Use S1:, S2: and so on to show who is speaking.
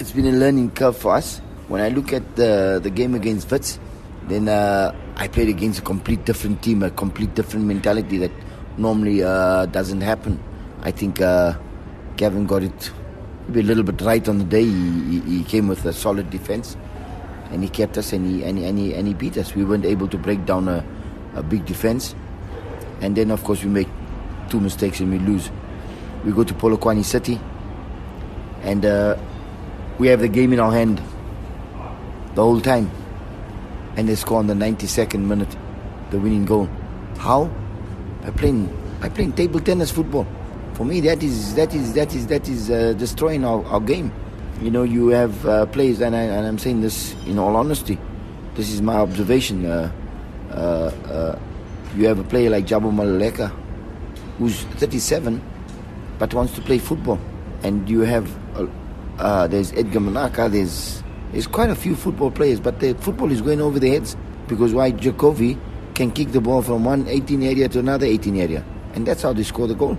S1: it's been a learning curve for us. When I look at the the game against Wits, then uh, I played against a complete different team, a complete different mentality that normally uh, doesn't happen. I think uh, Gavin got it maybe a little bit right on the day. He, he, he came with a solid defense, and he kept us and he and he, and he, and he beat us. We weren't able to break down a, a big defense, and then of course we make two mistakes and we lose. We go to Polokwane City, and uh, we have the game in our hand the whole time, and they score on the 92nd minute, the winning goal. How? By playing by playing table tennis football. For me, that is that is that is that is uh, destroying our, our game. You know, you have uh, players, and, I, and I'm saying this in all honesty. This is my observation. Uh, uh, uh, you have a player like Jabu Maluleke, who's 37, but wants to play football, and you have uh, there's Edgar Manaka. There's there's quite a few football players, but the football is going over their heads because why Jacovi can kick the ball from one 18 area to another 18 area, and that's how they score the goal.